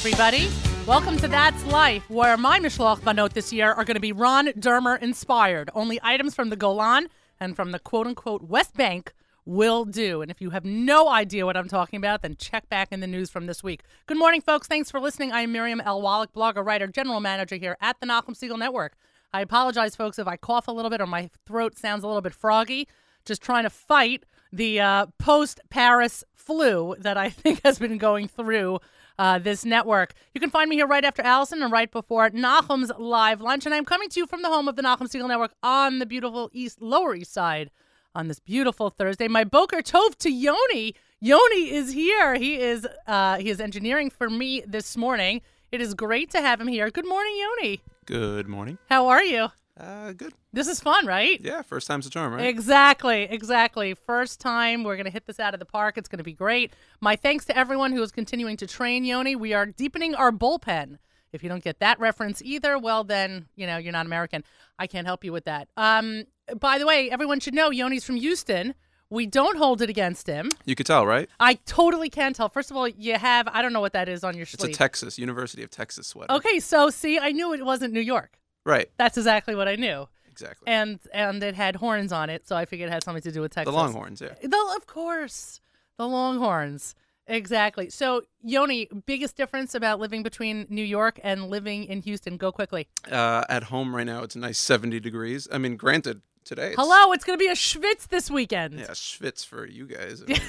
everybody. Welcome to That's Life, where my Mishloach Manot this year are going to be Ron Dermer inspired. Only items from the Golan and from the quote unquote West Bank will do. And if you have no idea what I'm talking about, then check back in the news from this week. Good morning, folks. Thanks for listening. I'm Miriam L. Wallach, blogger, writer, general manager here at the Nachum Segal Network. I apologize, folks, if I cough a little bit or my throat sounds a little bit froggy. Just trying to fight the uh, post Paris flu that I think has been going through uh, this network. You can find me here right after Allison and right before Nachum's live lunch. And I'm coming to you from the home of the Nachum Segal Network on the beautiful East Lower East Side on this beautiful Thursday. My Boker Tov to Yoni. Yoni is here. He is uh, he is engineering for me this morning. It is great to have him here. Good morning, Yoni. Good morning. How are you? Uh, good. This is fun, right? Yeah, first time's a charm, right? Exactly, exactly. First time. We're going to hit this out of the park. It's going to be great. My thanks to everyone who is continuing to train Yoni. We are deepening our bullpen. If you don't get that reference either, well, then, you know, you're not American. I can't help you with that. Um, by the way, everyone should know Yoni's from Houston. We don't hold it against him. You could tell, right? I totally can tell. First of all, you have, I don't know what that is on your It's sleeve. a Texas, University of Texas sweater. okay, so see, I knew it wasn't New York. Right, That's exactly what I knew. exactly. And and it had horns on it, so I figured it had something to do with Texas. the Longhorns, yeah. The, of course, the Longhorns. Exactly. So, Yoni, biggest difference about living between New York and living in Houston? Go quickly. Uh, at home right now, it's a nice 70 degrees. I mean, granted, today it's, Hello, it's going to be a schwitz this weekend. Yeah, schwitz for you guys. I mean,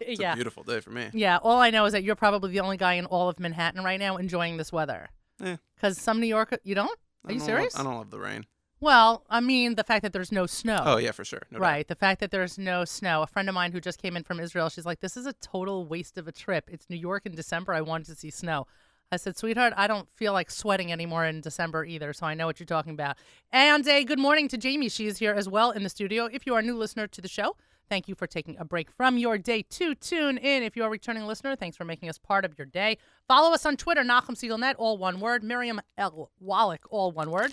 it's yeah. a beautiful day for me. Yeah, all I know is that you're probably the only guy in all of Manhattan right now enjoying this weather. Eh, Because some New York, you don't? Are you serious? Love, I don't love the rain. Well, I mean, the fact that there's no snow. Oh, yeah, for sure. No doubt. right. The fact that there's no snow. A friend of mine who just came in from Israel, she's like, this is a total waste of a trip. It's New York in December. I wanted to see snow. I said, sweetheart, I don't feel like sweating anymore in December either, so I know what you're talking about. And a good morning to Jamie. She is here as well in the studio. If you are a new listener to the show, thank you for taking a break from your day to tune in. If you are a returning listener, thanks for making us part of your day. Follow us on Twitter, Nachum SegalNet, all one word. Miriam L. Wallach, all one word.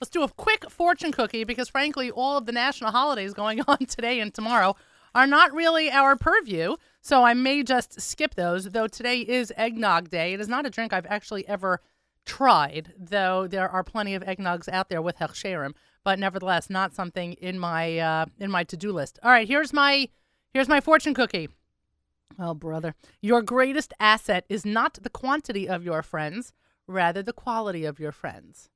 Let's do a quick fortune cookie because, frankly, all of the national holidays going on today and tomorrow are not really our purview. So I may just skip those, though today is Eggnog Day. It is not a drink I've actually ever tried, though there are plenty of eggnogs out there with Hechsherim, but nevertheless, not something in my uh, in my to do list. All right, here's my here's my fortune cookie. Oh, brother. Your greatest asset is not the quantity of your friends, rather the quality of your friends.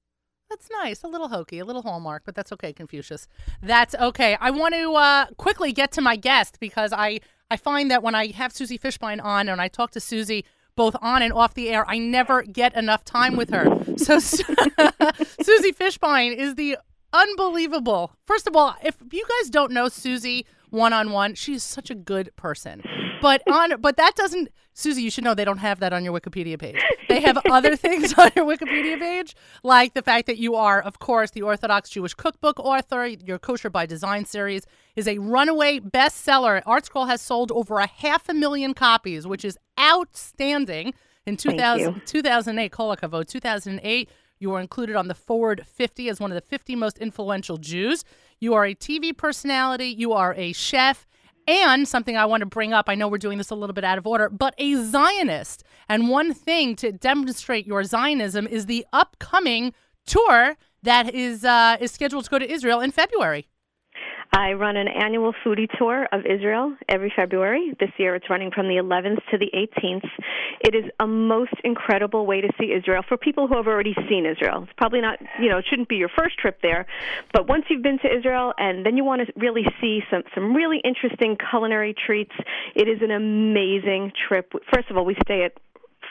That's nice. A little hokey, a little hallmark, but that's okay, Confucius. That's okay. I want to uh, quickly get to my guest because I, I find that when I have Susie Fishbein on and I talk to Susie both on and off the air, I never get enough time with her. So Susie Fishbein is the unbelievable. First of all, if you guys don't know Susie one on one, she's such a good person. But on but that doesn't Susie, you should know they don't have that on your Wikipedia page. They have other things on your Wikipedia page, like the fact that you are, of course, the Orthodox Jewish cookbook author. Your Kosher by Design series is a runaway bestseller. ArtScroll has sold over a half a million copies, which is outstanding. In 2000, 2008, Kol 2008, you were included on the Forward 50 as one of the 50 most influential Jews. You are a TV personality. You are a chef. And something I want to bring up, I know we're doing this a little bit out of order, but a Zionist. And one thing to demonstrate your Zionism is the upcoming tour that is uh, is scheduled to go to Israel in February. I run an annual foodie tour of Israel every February. This year it's running from the 11th to the 18th. It is a most incredible way to see Israel for people who have already seen Israel. It's probably not, you know, it shouldn't be your first trip there, but once you've been to Israel and then you want to really see some some really interesting culinary treats, it is an amazing trip. First of all, we stay at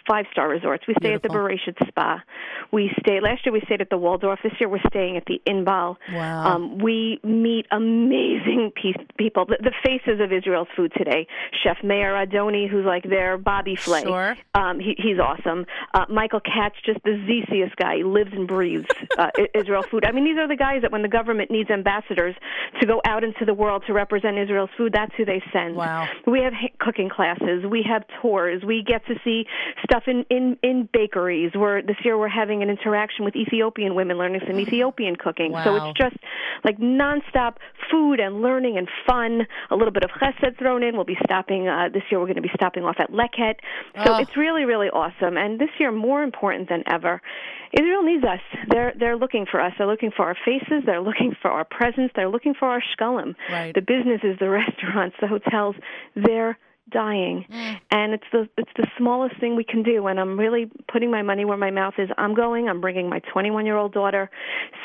five star resorts. We stay at the Beautiful. Bereshit Spa. We stay last year we stayed at the Waldorf. This year we're staying at the Inbal. Wow. Um, we meet amazing pe- people. The, the faces of Israel's food today. Chef Meir Adoni, who's like their Bobby Flay. Sure. Um, he, he's awesome. Uh, Michael Katz, just the zesiest guy. He lives and breathes uh, Israel food. I mean, these are the guys that when the government needs ambassadors to go out into the world to represent Israel's food, that's who they send. Wow. We have ha- cooking classes. We have tours. We get to see stuff stuff in in in bakeries. We're this year we're having an interaction with Ethiopian women learning some Ethiopian cooking. Wow. So it's just like nonstop food and learning and fun. A little bit of chesed thrown in. We'll be stopping uh, this year. We're going to be stopping off at Leket. So Oh. it's really really awesome. And this year more important than ever, Israel needs us. They're they're looking for us. They're looking for our faces. They're looking for our presence. They're looking for our shkalim. Right. The businesses, the restaurants, the hotels. They're dying. And it's the it's the smallest thing we can do. And i'm really putting my money where my mouth is. I'm going i'm bringing my 21 year old daughter.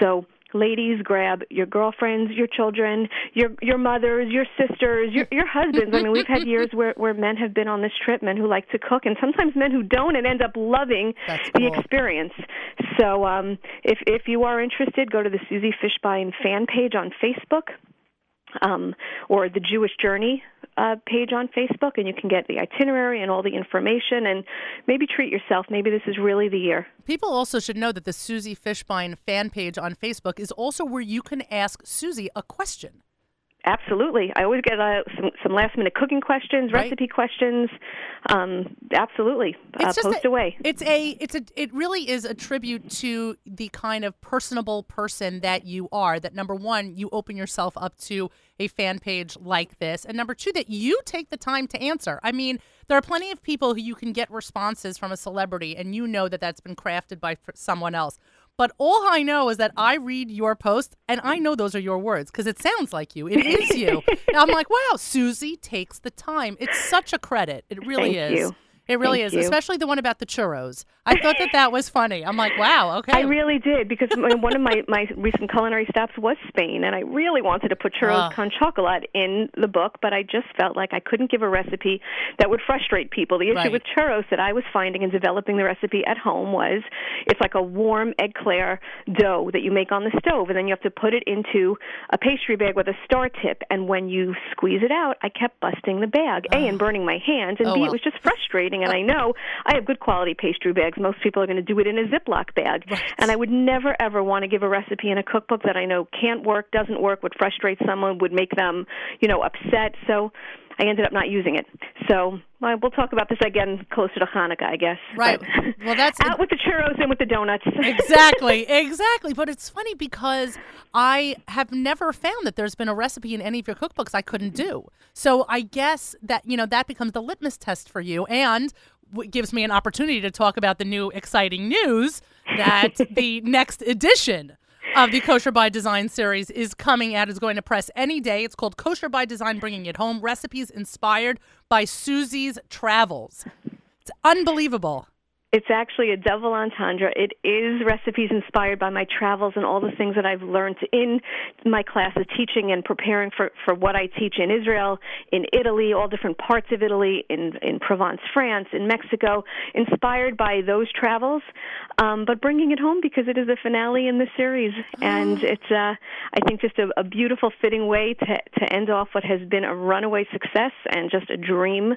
So ladies grab your girlfriends your children your your mothers your sisters your your husbands. I mean we've had years where where men have been on this trip men who like to cook and sometimes men who don't and end up loving That's the cool. experience. So um if if you are interested go to the susie fishbein fan page on facebook um, or the Jewish Journey uh, page on Facebook, and you can get the itinerary and all the information, and maybe treat yourself. Maybe this is really the year. People also should know that the Susie Fishbein fan page on Facebook is also where you can ask Susie a question. Absolutely, I always get uh, some some last minute cooking questions, Right. recipe questions. Um, absolutely, uh, It's just post a- away. It's a it's a it really is a tribute to the kind of personable person that you are. That number one, you open yourself up to a fan page like this, and number two, that you take the time to answer. I mean, there are plenty of people who you can get responses from a celebrity, and you know that that's been crafted by someone else. But all I know is that I read your post and I know those are your words because it sounds like you. It is you. I'm like, wow, Susie takes the time. It's such a credit. It really Thank is. you. It really Thank is, you. especially the one about the churros. I thought that that was funny. I'm like, wow, okay. I really did because one of my, my recent culinary stops was Spain, and I really wanted to put churros Ah. con chocolate in the book, but I just felt like I couldn't give a recipe that would frustrate people. The issue Right. with churros that I was finding and developing the recipe at home was it's like a warm eclair dough that you make on the stove, and then you have to put it into a pastry bag with a star tip, and when you squeeze it out, I kept busting the bag, A, and burning my hands, and Oh, B, well. it was just frustrating, and I know I have good quality pastry bags. Most people are going to do it in a Ziploc bag. And I would never, ever want to give a recipe in a cookbook that I know can't work, doesn't work, would frustrate someone, would make them, you know, upset. So I ended up not using it. So well, we'll talk about this again closer to Hanukkah, I guess. Right. But Well, that's out with the churros and with the donuts. exactly, exactly. But it's funny because I have never found that there's been a recipe in any of your cookbooks I couldn't do. So I guess that you know that becomes the litmus test for you, and gives me an opportunity to talk about the new exciting news that the next edition of the Kosher by Design series is coming out. is going to press any day. It's called Kosher by Design, bringing it home. Recipes inspired by Susie's travels. It's unbelievable. It's actually a double entendre. It is recipes inspired by my travels and all the things that I've learned in my classes, teaching and preparing for, for what I teach in Israel, in Italy, all different parts of Italy, in, in Provence, France, in Mexico, inspired by those travels, um, but bringing it home because it is the finale in the series. And it's, uh, I think, just a, a beautiful, fitting way to, to end off what has been a runaway success and just a dream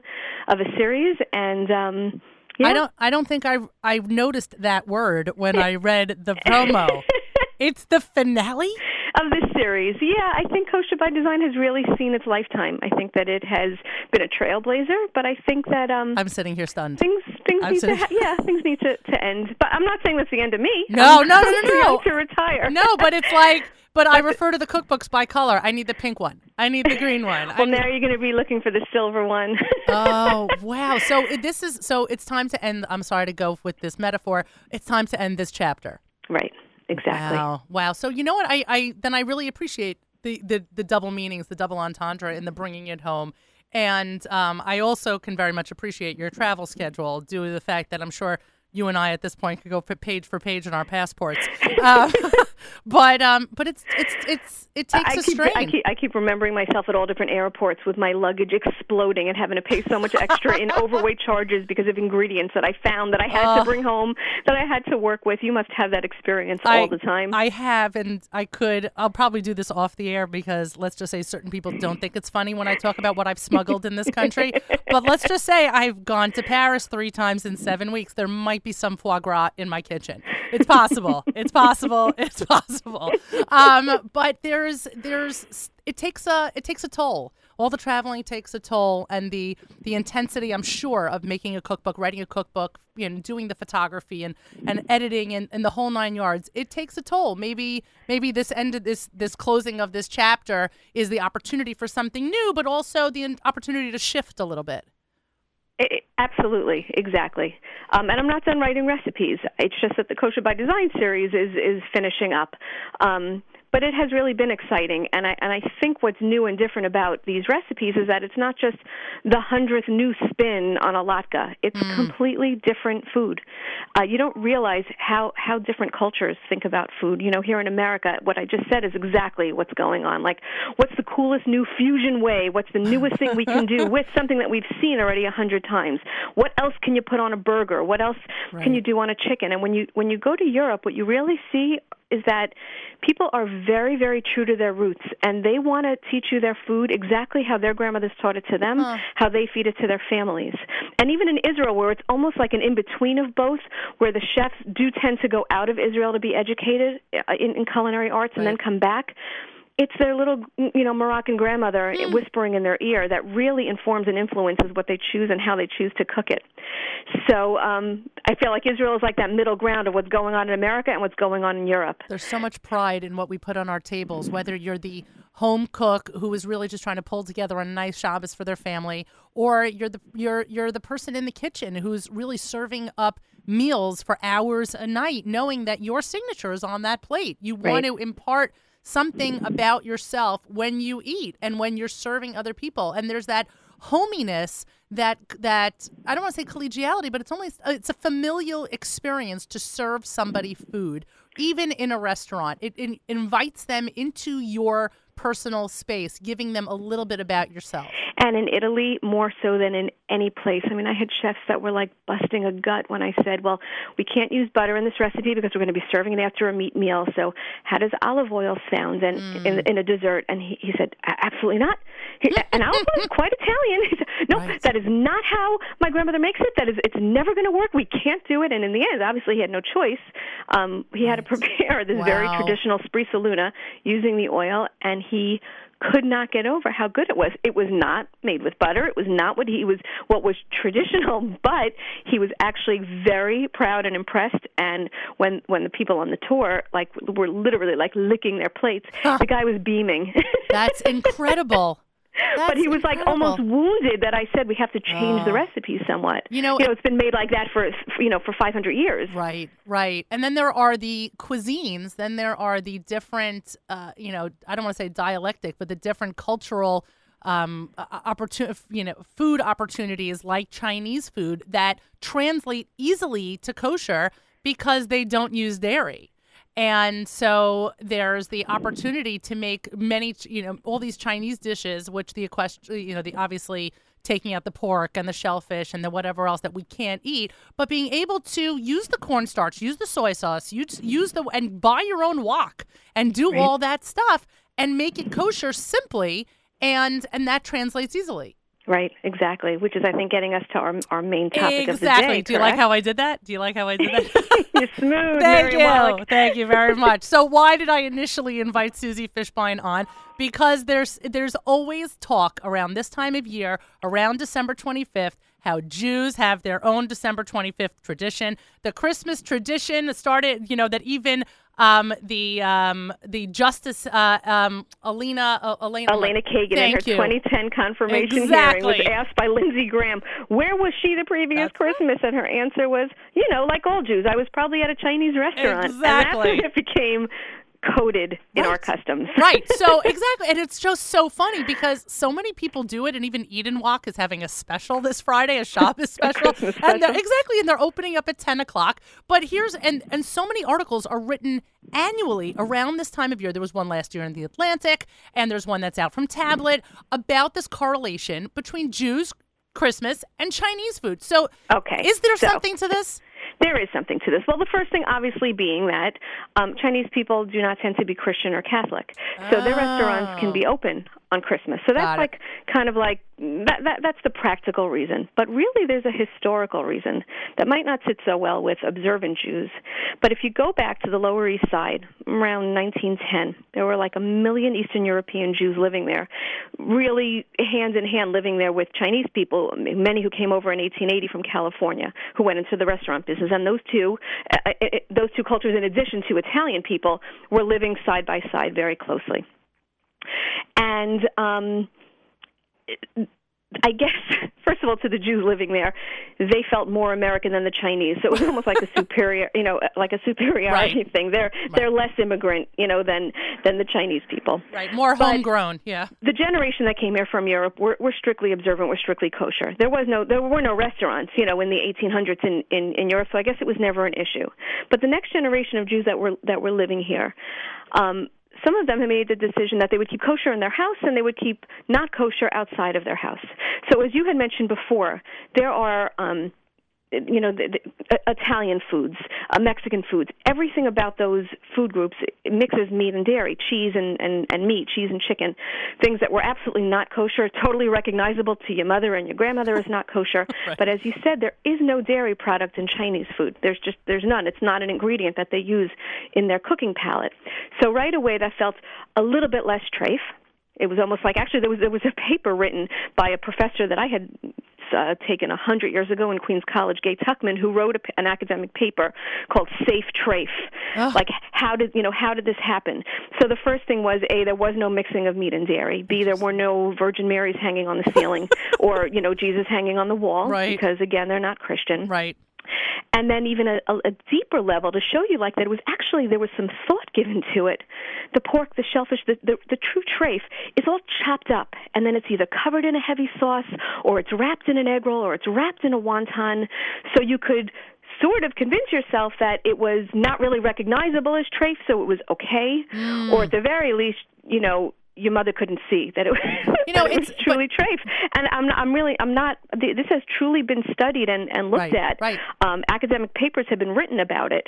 of a series. And, um, yeah. I don't. I don't think I I noticed that word when I read the promo. it's the finale. of this series. Yeah, I think Kosher by Design has really seen its lifetime. I think that it has been a trailblazer, but I think that um I'm sitting here stunned. things things I'm need to ha- yeah things need to, to end. But I'm not saying that's the end of me. No, I'm no, no, no, no. to retire. No, but it's like. But I refer to the cookbooks by color. I need the pink one. I need the green one. I well, need- now you're going to be looking for the silver one. oh wow! So this is so it's time to end. I'm sorry to go with this metaphor. It's time to end this chapter. right. Exactly. Wow, wow. So you know what? I, I then I really appreciate the, the the double meanings, the double entendre, and the bringing it home. And um, I also can very much appreciate your travel schedule due to the fact that I'm sure you and I at this point could go page for page in our passports. Um, but um, but it's it's it's it takes I a keep, strain. I keep I keep remembering myself at all different airports with my luggage exploding and having to pay so much extra in overweight charges because of ingredients that I found that I had Ugh. to bring home that I had to work with. You must have that experience I- all the time. I have, and I could. I'll probably do this off the air because let's just say certain people don't think it's funny when I talk about what I've smuggled in this country. But let's just say I've gone to Paris three times in seven weeks. There might be some foie gras in my kitchen. It's possible. it's possible. It's possible. Um, but there's there's it takes a it takes a toll all the traveling takes a toll, and the the intensity, I'm sure, of making a cookbook, writing a cookbook, you know, doing the photography and and editing and, and the whole nine yards, it takes a toll. Maybe maybe this end of this this closing of this chapter is the opportunity for something new, but also the opportunity to shift a little bit. Absolutely, exactly. Um, and I'm not done writing recipes. It's just that the Kosher by Design series is is finishing up. Um, but it has really been exciting and I and I think what's new and different about these recipes is that it's not just the hundredth new spin on a latke. It's mm. completely different food. Uh, you don't realize how how different cultures think about food. You know, here in America, what I just said is exactly what's going on. Like, what's the coolest new fusion way? What's the newest thing we can do with something that we've seen already a hundred times? What else can you put on a burger? What else right. can you do on a chicken? And when you when you go to Europe, what you really see is that people are very, very true to their roots, and they want to teach you their food exactly how their grandmothers taught it to them, huh. how they feed it to their families. And even in Israel, where it's almost like an in between of both, where the chefs do tend to go out of Israel to be educated uh, in, in culinary arts right. and then come back it's their little you know moroccan grandmother mm. whispering in their ear that really informs and influences what they choose and how they choose to cook it so um i feel like israel is like that middle ground of what's going on in america and what's going on in europe there's so much pride in what we put on our tables whether you're the home cook who is really just trying to pull together a nice Shabbos for their family, or you're the you're you're the person in the kitchen who's really serving up meals for hours a night, knowing that your signature is on that plate. You right. want to impart something about yourself when you eat and when you're serving other people. And there's that hominess that that I don't want to say collegiality, but it's only it's a familial experience to serve somebody food, even in a restaurant. It, it invites them into your personal space, giving them a little bit about yourself. And in Italy, more so than in any place. I mean, I had chefs that were like busting a gut when I said, well, we can't use butter in this recipe because we're going to be serving it after a meat meal. So, how does olive oil sound and mm. in, in a dessert? And he, he said, absolutely not. He, and olive oil is quite Italian. He said, no, right. that is not how my grandmother makes it. That is, it's never going to work. We can't do it. And in the end, obviously, he had no choice. Um, he right. had to prepare this wow. very traditional sbrisolona using the oil, and he could not get over how good it was. It was not made with butter. It was not what he was what was traditional, but he was actually very proud and impressed and when when the people on the tour like were literally like licking their plates, the guy was beaming. That's incredible. That's but he was incredible. like almost wounded that I said we have to change oh. the recipe somewhat. You know, you know, it's been made like that for you know for 500 years. Right, right. And then there are the cuisines. Then there are the different, uh, you know, I don't want to say dialectic, but the different cultural um, opportunity, you know, food opportunities like Chinese food that translate easily to kosher because they don't use dairy. And so there's the opportunity to make many, you know, all these Chinese dishes, which the question, you know, the obviously taking out the pork and the shellfish and the whatever else that we can't eat, but being able to use the cornstarch, use the soy sauce, use use the and buy your own wok and do right. all that stuff and make it kosher simply, and and that translates easily. Right, exactly. Which is, I think, getting us to our our main topic exactly. of the day. Do you like how I did that? Do you like how I did that? You're smooth. Thank you. Thank you very much. So, why did I initially invite Susie Fishbein on? Because there's there's always talk around this time of year, around December 25th, how Jews have their own December 25th tradition. The Christmas tradition started, you know, that even um, the um, the Justice uh, um, Alina uh, Elena Elena Kagan in her you. 2010 confirmation exactly. hearing was asked by Lindsey Graham where was she the previous That's Christmas, and her answer was, you know, like all Jews, I was probably at a Chinese restaurant, exactly. and that's when it became coded in right. our customs. right. So exactly, and it's just so funny because so many people do it, and even Eden Wok is having a special this Friday, a Shabbos special, special. and they're exactly, and they're opening up at ten o'clock. But here's and and so many articles are written annually around this time of year. There was one last year in the Atlantic, and there's one that's out from Tablet about this correlation between Jews. Christmas and Chinese food. So, okay, is there so, something to this? There is something to this. Well, the first thing, obviously, being that um, Chinese people do not tend to be Christian or Catholic, so oh. their restaurants can be oh. open on Christmas. So that's like kind of like that, that. That's the practical reason. But really, there's a historical reason that might not sit so well with observant Jews. But if you go back to the Lower East Side, around 1910. There were like a million Eastern European Jews living there, really hand in hand living there with Chinese people, many who came over in 1880 from California, who went into the restaurant business. And those two, uh, uh, uh those two cultures, in addition to Italian people, were living side by side very closely. And um, I guess, first of all, to the Jews living there, they felt more American than the Chinese. So it was almost like a superior, you know, like a superiority right. thing. They're right. they're less immigrant, you know, than than the Chinese people. Right, more but homegrown. Yeah. The generation that came here from Europe were, were strictly observant, were strictly kosher. There was no, there were no restaurants, you know, in the 1800s in, in in Europe. So I guess it was never an issue. But the next generation of Jews that were that were living here. Um, some of them have made the decision that they would keep kosher in their house and they would keep not kosher outside of their house. So, as you had mentioned before, there are um, you know, the, the, uh, Italian foods, uh, Mexican foods, everything about those food groups mixes meat and dairy, cheese and, and, and meat, cheese and chicken, things that were absolutely not kosher, totally recognizable to your mother and your grandmother is not kosher. right. But as you said, there is no dairy product in Chinese food. There's just there's none. It's not an ingredient that they use in their cooking palette. So right away, that felt a little bit less trafe. It was almost like actually there was there was a paper written by a professor that I had uh, taken a hundred years ago in Queens College, Gaye Tuchman, who wrote a, an academic paper called "Safe Trafe." Oh. Like how did you know how did this happen? So the first thing was a there was no mixing of meat and dairy. B there were no Virgin Marys hanging on the ceiling or you know Jesus hanging on the wall right. because again they're not Christian. Right and then even a, a, deeper level to show you like that it was actually there was some thought given to it. The pork, the shellfish, the, the, the true trafe is all chopped up, and then it's either covered in a heavy sauce, or it's wrapped in an egg roll, or it's wrapped in a wonton, so you could sort of convince yourself that it was not really recognizable as trafe, so it was okay, mm. or at the very least, you know, your mother couldn't see that it was, you know, it was truly but, trafe. And I'm, I'm really, I'm not. This has truly been studied and, and looked right, at. Right. Um, academic papers have been written about it.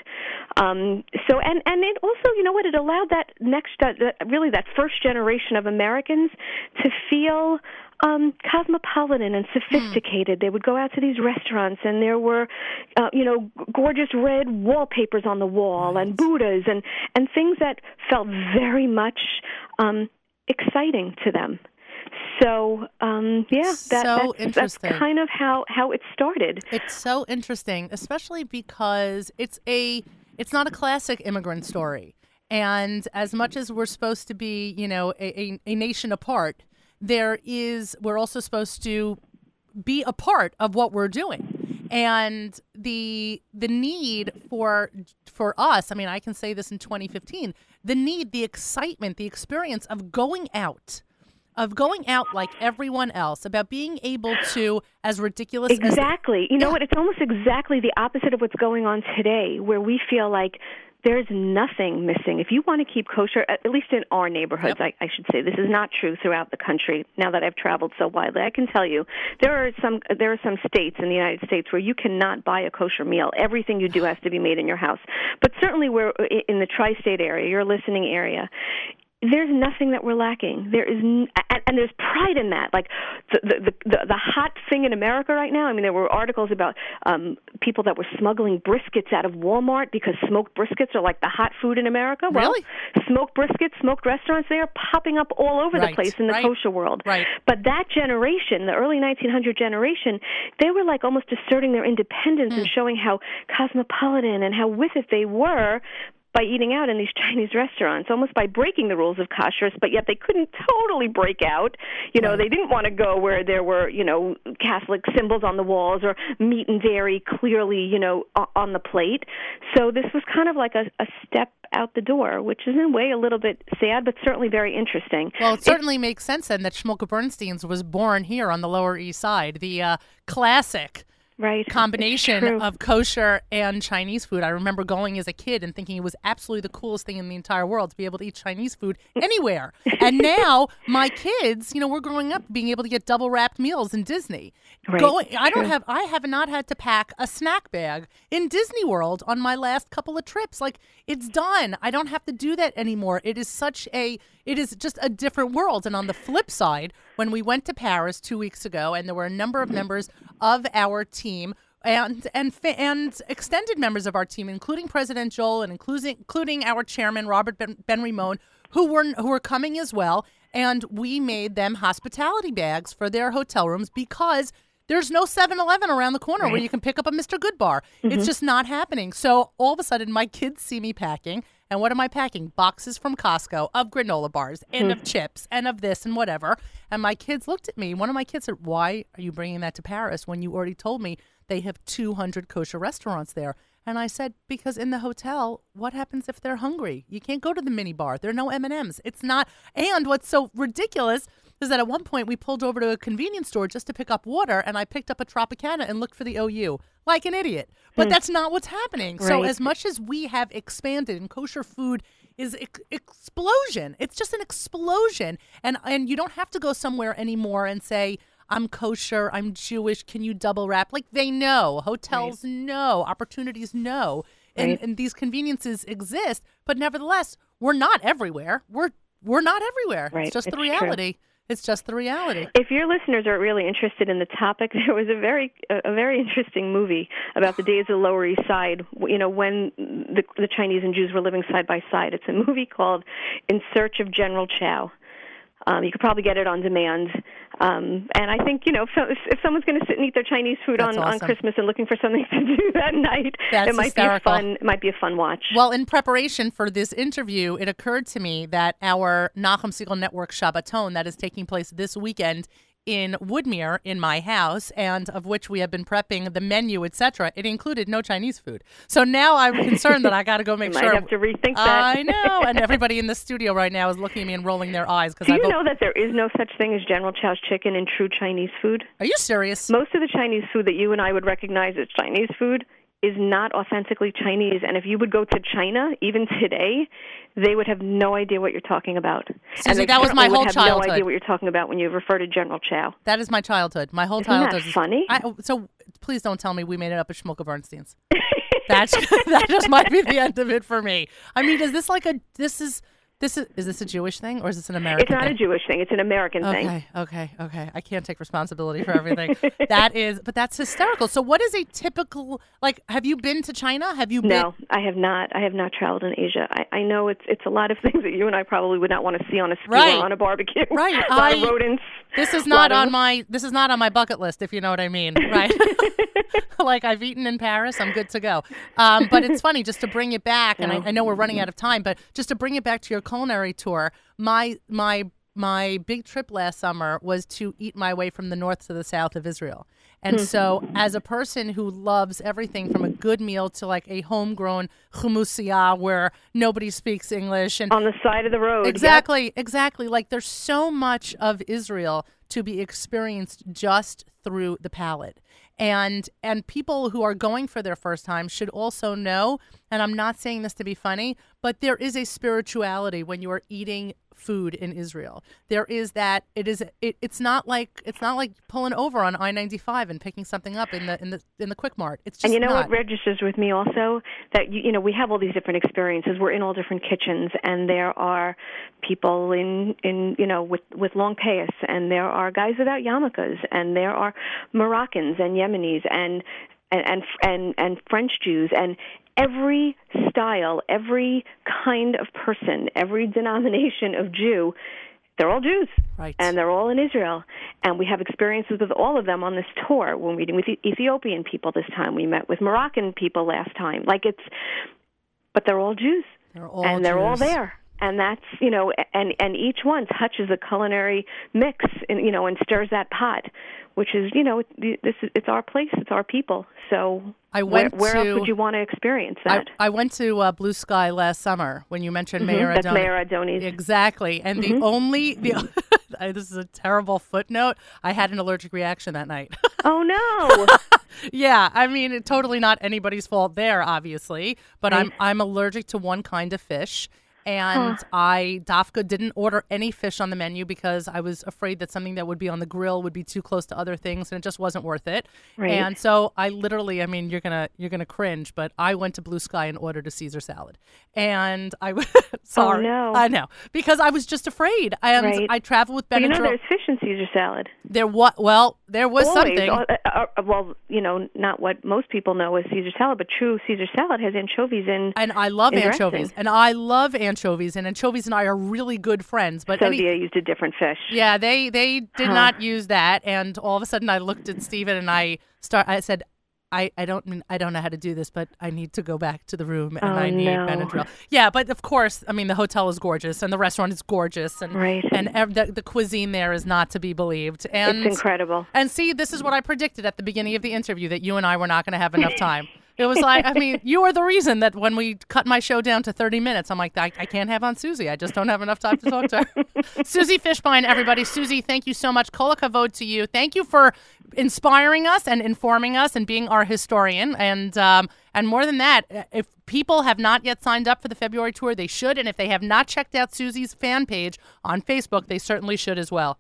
Um, so, and and it also, you know what, it allowed that next, uh, really that first generation of Americans to feel um, cosmopolitan and sophisticated. Mm. They would go out to these restaurants, and there were, uh, you know, gorgeous red wallpapers on the wall, and Buddhas, and and things that felt very much um, exciting to them. So um, yeah, that, so that's, that's kind of how how it started. It's so interesting, especially because it's a it's not a classic immigrant story. And as much as we're supposed to be, you know, a, a, a nation apart, there is we're also supposed to be a part of what we're doing and the the need for for us i mean i can say this in 2015 the need the excitement the experience of going out of going out like everyone else about being able to as ridiculous exactly as, you know yeah. what it's almost exactly the opposite of what's going on today where we feel like there's nothing missing. If you want to keep kosher, at least in our neighborhoods, yep. I, I should say this is not true throughout the country. Now that I've traveled so widely, I can tell you there are some there are some states in the United States where you cannot buy a kosher meal. Everything you do has to be made in your house. But certainly, where in the tri-state area, your listening area, there's nothing that we're lacking. There is, n- and, and there's pride in that. Like the, the the the hot thing in America right now. I mean, there were articles about um, people that were smuggling briskets out of Walmart because smoked briskets are like the hot food in America. Well, really? smoked briskets, smoked restaurants, they are popping up all over right. the place in the right. kosher world. Right. But that generation, the early 1900 generation, they were like almost asserting their independence mm. and showing how cosmopolitan and how with it they were by eating out in these Chinese restaurants, almost by breaking the rules of kashrus, but yet they couldn't totally break out. You know, they didn't want to go where there were, you know, Catholic symbols on the walls or meat and dairy clearly, you know, on the plate. So this was kind of like a, a step out the door, which is in a way a little bit sad, but certainly very interesting. Well, it certainly it, makes sense then that Shmulka Bernstein's was born here on the Lower East Side, the uh, classic right. combination of kosher and Chinese food. I remember going as a kid and thinking it was absolutely the coolest thing in the entire world to be able to eat Chinese food anywhere. and now my kids, you know, we're growing up being able to get double wrapped meals in Disney. Right. Going, I don't True. have, I have not had to pack a snack bag in Disney World on my last couple of trips. Like it's done. I don't have to do that anymore. It is such a, it is just a different world. And on the flip side, when we went to Paris two weeks ago, and there were a number of members of our team and and and extended members of our team, including President Joel and including including our chairman Robert Ben, ben Ramon, who were who were coming as well. And we made them hospitality bags for their hotel rooms because there's no 7-Eleven around the corner right. where you can pick up a Mr. Goodbar. Mm-hmm. It's just not happening. So all of a sudden, my kids see me packing. And what am I packing? Boxes from Costco of granola bars and of hmm. chips and of this and whatever. And my kids looked at me. One of my kids said, Why are you bringing that to Paris when you already told me they have 200 kosher restaurants there? And I said, because in the hotel, what happens if they're hungry? You can't go to the mini bar. There are no M&Ms. It's not. And what's so ridiculous is that at one point we pulled over to a convenience store just to pick up water, and I picked up a Tropicana and looked for the OU like an idiot. But hmm. that's not what's happening. Right. So as much as we have expanded and kosher food is ex- explosion. It's just an explosion, and and you don't have to go somewhere anymore and say. I'm kosher, I'm Jewish, can you double wrap? Like they know, hotels right. know, opportunities know, and, right. and these conveniences exist, but nevertheless, we're not everywhere. We're we're not everywhere. Right. It's just it's the reality. True. It's just the reality. If your listeners are really interested in the topic, there was a very a very interesting movie about the days of the Lower East Side. You know, when the the Chinese and Jews were living side by side. It's a movie called In Search of General Chow. Um, you could probably get it on demand. Um, and I think you know if, if someone's going to sit and eat their Chinese food on, awesome. on Christmas and looking for something to do that night, That's it might hysterical. be a fun it might be a fun watch. Well, in preparation for this interview, it occurred to me that our Nachum Segal Network Shabbaton that is taking place this weekend in Woodmere in my house, and of which we have been prepping the menu, etc. It included no Chinese food. So now I'm concerned that I got to go make you sure. Might have to rethink that. I know, and everybody in the studio right now is looking at me and rolling their eyes because. Do you know that there is no such thing as General Chow's chicken in true Chinese food? Are you serious? Most of the Chinese food that you and I would recognize as Chinese food is not authentically Chinese. And if you would go to China, even today, they would have no idea what you're talking about. Susie, and that was my whole have childhood. No idea what you're talking about when you refer to General Chao. That is my childhood. My whole Isn't childhood. That is funny. I, oh, so please don't tell me we made it up at Shmulka Bernstein's. That's that just might be the end of it for me. I mean, is this like a this is this is is this a Jewish thing or is this an American? It's not thing? a Jewish thing. It's an American okay, thing. Okay, okay, okay. I can't take responsibility for everything. that is, but that's hysterical. So, what is a typical like? Have you been to China? Have you? Been? No, I have not. I have not traveled in Asia. I, I know it's it's a lot of things that you and I probably would not want to see on a skewer right. on a barbecue. Right. a lot I, of rodents. This is not on my this is not on my bucket list, if you know what I mean. Right. like I've eaten in Paris, I'm good to go. Um, but it's funny just to bring it back, and I, I know we're running out of time, but just to bring it back to your culinary tour, my my my big trip last summer was to eat my way from the north to the south of Israel. And hmm. so, as a person who loves everything from a good meal to like a homegrown hummusiya where nobody speaks English and on the side of the road, exactly, yep. exactly. Like there's so much of Israel to be experienced just through the palate and and people who are going for their first time should also know and i'm not saying this to be funny but there is a spirituality when you are eating food in Israel. There is that it is it, it's not like it's not like pulling over on I-95 and picking something up in the in the in the Quick Mart. It's just And you know not. what registers with me also that you, you know we have all these different experiences. We're in all different kitchens and there are people in in you know with with long payas and there are guys without yarmulkes and there are Moroccans and Yemenis and and and and, and French Jews and every style, every kind of person, every denomination of Jew, they're all Jews. Right. And they're all in Israel. And we have experiences with all of them on this tour. We're meeting with Ethiopian people this time. We met with Moroccan people last time. Like it's, but they're all Jews. They're all and they're all there and that's you know and and each one touches a culinary mix and you know and stirs that pot which is you know this is it's our place it's our people so I went where, where to, else would you want to experience that I, I went to uh, Blue Sky last summer when you mentioned mm-hmm, Meir Adoni. Meir Adoni's Exactly, and Mm-hmm. the only the this is a terrible footnote. I had an allergic reaction that night. oh no yeah, I mean, it, totally not anybody's fault there, obviously, but Right. I'm I'm allergic to one kind of fish. And I Dafka didn't order any fish on the menu because I was afraid that something that would be on the grill would be too close to other things and it just wasn't worth it. Right. And so I literally, I mean, you're gonna you're gonna cringe, but I went to Blue Sky and ordered a Caesar salad, and I was sorry, no. I know because I was just afraid. And Right. I travel with But you know, there's fish in Caesar salad. there what? Well, there was Always. something. Uh, uh, uh, well, you know, not what most people know as Caesar salad, but true Caesar salad has anchovies in. and I love anchovies, and I love anchovies, and anchovies and I are really good friends. But so any, used a different fish. Yeah, they they did Huh. not use that, and all of a sudden I looked at Steven and I start. I said, I, I don't mean I don't know how to do this, but I need to go back to the room and Oh, I need no. Benadryl. Yeah, but of course, I mean the hotel is gorgeous and the restaurant is gorgeous and Right. and ev- the, the cuisine there is not to be believed. And It's incredible. and see, this is what I predicted at the beginning of the interview that you and I were not going to have enough time. It was like, I mean, you are the reason that when we cut my show down to 30 minutes, I'm like, I, I can't have on Susie. I just don't have enough time to talk to her. Susie Fishbein, everybody. Susie, thank you so much. Kola kavod to you. Thank you for inspiring us and informing us and being our historian. And um, and more than that, if people have not yet signed up for the February tour, they should. And if they have not checked out Susie's fan page on Facebook, they certainly should as well.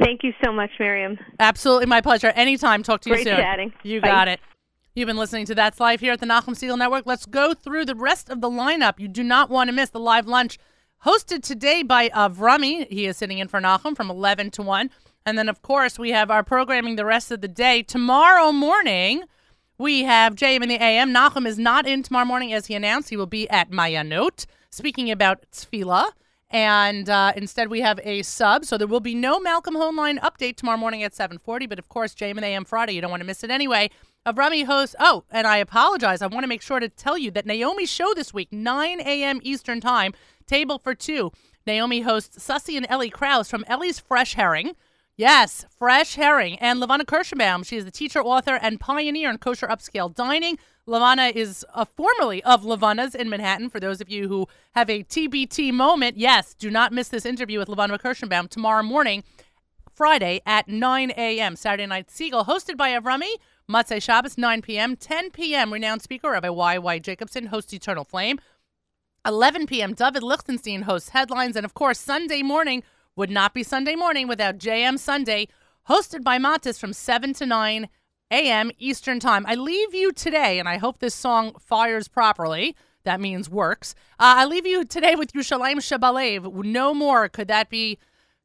Thank you so much, Miriam. Absolutely my pleasure. Anytime. Talk to you Great soon. chatting. You Bye. got it. You've been listening to That's Live here at the Nachum Segal Network. Let's go through the rest of the lineup. You do not want to miss the live lunch hosted today by Avrami. He is sitting in for Nachum from 11 to 1. And then, of course, we have our programming the rest of the day. Tomorrow morning, we have JM in the AM. Nachum is not in tomorrow morning, as he announced. He will be at Mayanot speaking about Tefillah. And uh, instead, we have a sub. So there will be no Malcolm Homeline update tomorrow morning at 740. But, of course, JM and AM Friday. You don't want to miss it anyway. Avrami hosts. Oh, and I apologize. I want to make sure to tell you that Naomi's show this week, 9 a.m. Eastern Time, table for two. Naomi hosts Sussy and Ellie Krause from Ellie's Fresh Herring. Yes, Fresh Herring. And Levana Kirschenbaum. She is the teacher, author, and pioneer in kosher upscale dining. Levana is uh, formerly of Levana's in Manhattan. For those of you who have a TBT moment, yes, do not miss this interview with Levana Kirschenbaum tomorrow morning, Friday at 9 a.m. Saturday Night Segal, hosted by Avrami. Motzei Shabbos, 9 p.m. 10 p.m. Renowned speaker Rabbi Y.Y. Jacobson hosts Eternal Flame. 11 p.m. David Lichtenstein hosts headlines. And of course, Sunday morning would not be Sunday morning without JM Sunday, hosted by Matis from 7 to 9 a.m. Eastern Time. I leave you today, and I hope this song fires properly. That means works. Uh, I leave you today with Yerushalayim Shebalev. No more could that be.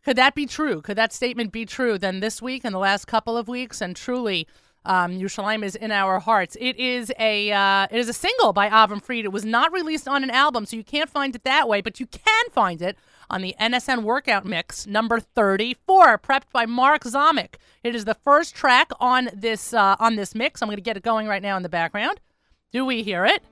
Could that be true? Could that statement be true than this week and the last couple of weeks? And truly, um, Yerushalayim is in our hearts. It is a uh, it is a single by Avram Fried. It was not released on an album, so you can't find it that way, but you can find it on the NSN Workout Mix number 34, prepped by Mark Zomick. It is the first track on this uh, on this mix. I'm going to get it going right now in the background. Do we hear it?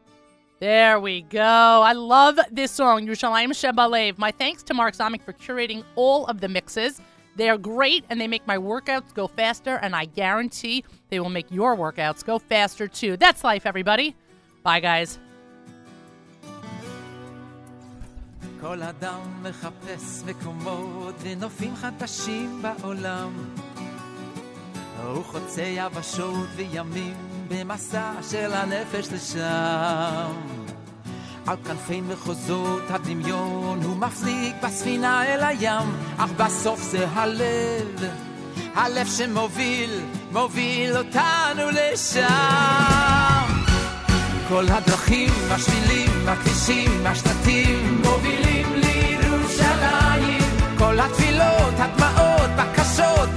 There we go. I love this song, Yerushalayim Shebalev. My thanks to Mark Zomick for curating all of the mixes. They're great and they make my workouts go faster, and I guarantee they will make your workouts go faster too. That's life, everybody. Bye, guys. כל אדם מחפש מקומות ונופים חדשים בעולם. הוא חוצה יבשות וימים במסע של הנפש לשם. על כנפי מחוזות הדמיון הוא מפליג בספינה אל הים, אך בסוף זה הלב, הלב שמוביל, מוביל אותנו לשם. כל הדרכים, השבילים, הכבישים, השלטים מובילים לירושלים. כל התפילות, הדמעות, בקשות,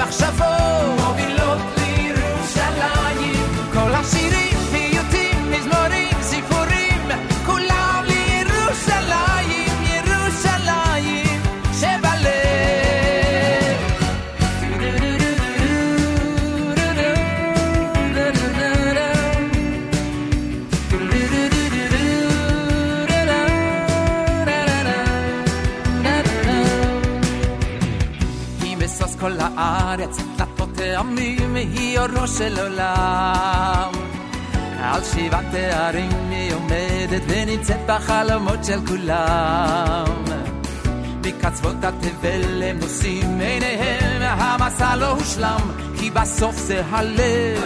העמים, היא אורו של עולם. על שבעת תארים היא עומדת ונמצאת בחלומות של כולם. מקצוות התבל הם נושאים עיניהם, המסע לא הושלם, כי בסוף זה הלב,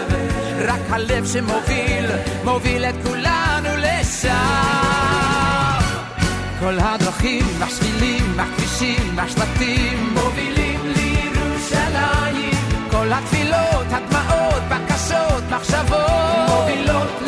רק הלב שמוביל, מוביל את כולנו לשם. כל הדרכים, מהשבילים, מהכבישים, מהשלטים, מובילים לירושלים. כל התפילות, מחשבות, מובילות